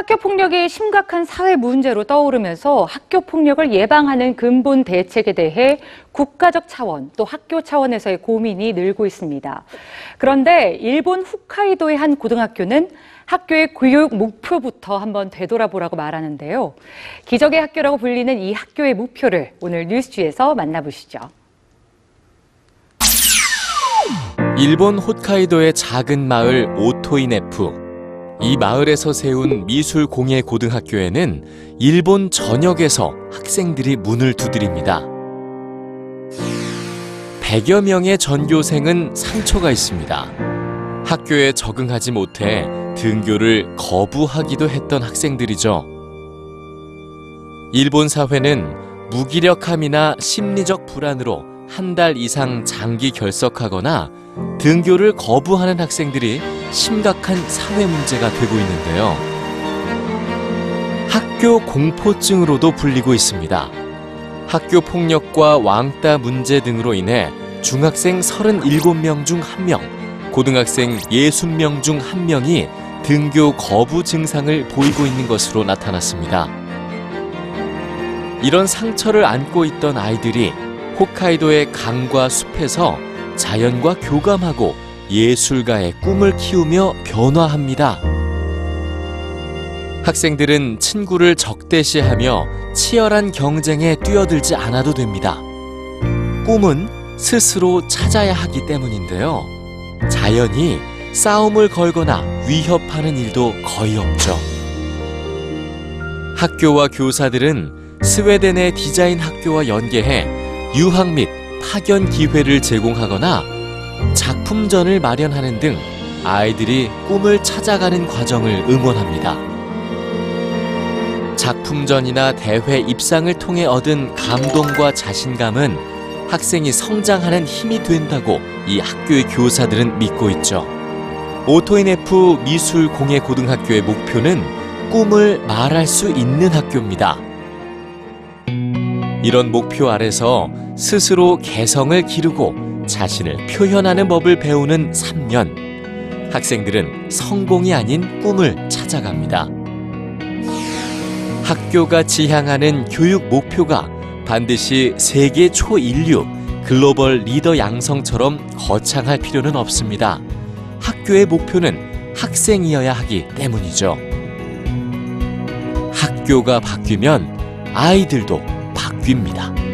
학교 폭력이 심각한 사회 문제로 떠오르면서 학교 폭력을 예방하는 근본 대책에 대해 국가적 차원 또 학교 차원에서의 고민이 늘고 있습니다. 그런데 일본 홋카이도의 한 고등학교는 학교의 교육 목표부터 한번 되돌아보라고 말하는데요. 기적의 학교라고 불리는 이 학교의 목표를 오늘 뉴스G에서 만나보시죠. 일본 홋카이도의 작은 마을 오토이네프. 이 마을에서 세운 미술 공예 고등학교에는 일본 전역에서 학생들이 문을 두드립니다. 100여 명의 전교생은 상처가 있습니다. 학교에 적응하지 못해 등교를 거부하기도 했던 학생들이죠. 일본 사회는 무기력함이나 심리적 불안으로 한 달 이상 장기 결석하거나 등교를 거부하는 학생들이 심각한 사회 문제가 되고 있는데요. 학교 공포증으로도 불리고 있습니다. 학교 폭력과 왕따 문제 등으로 인해 중학생 37명 중 1명, 고등학생 60명 중 1명이 등교 거부 증상을 보이고 있는 것으로 나타났습니다. 이런 상처를 안고 있던 아이들이 홋카이도의 강과 숲에서 자연과 교감하고 예술가의 꿈을 키우며 변화합니다. 학생들은 친구를 적대시하며 치열한 경쟁에 뛰어들지 않아도 됩니다. 꿈은 스스로 찾아야 하기 때문인데요. 자연히 싸움을 걸거나 위협하는 일도 거의 없죠. 학교와 교사들은 스웨덴의 디자인 학교와 연계해 유학 및 파견 기회를 제공하거나 작품전을 마련하는 등 아이들이 꿈을 찾아가는 과정을 응원합니다. 작품전이나 대회 입상을 통해 얻은 감동과 자신감은 학생이 성장하는 힘이 된다고 이 학교의 교사들은 믿고 있죠. 오토인F 미술 공예 고등학교의 목표는 꿈을 말할 수 있는 학교입니다. 이런 목표 아래서 스스로 개성을 기르고 자신을 표현하는 법을 배우는 3년. 학생들은 성공이 아닌 꿈을 찾아갑니다. 학교가 지향하는 교육 목표가 반드시 세계 초인류 글로벌 리더 양성처럼 거창할 필요는 없습니다. 학교의 목표는 학생이어야 하기 때문이죠. 학교가 바뀌면 아이들도 바뀝니다.